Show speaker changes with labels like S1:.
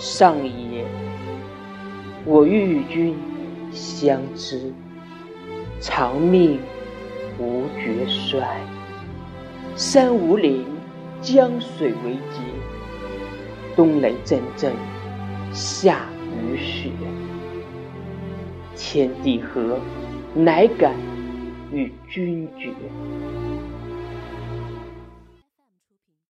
S1: 上也，我欲与君相知，长命无绝衰。山无陵，江水为竭，冬雷震震，夏雨雪，天地合，乃敢与君绝。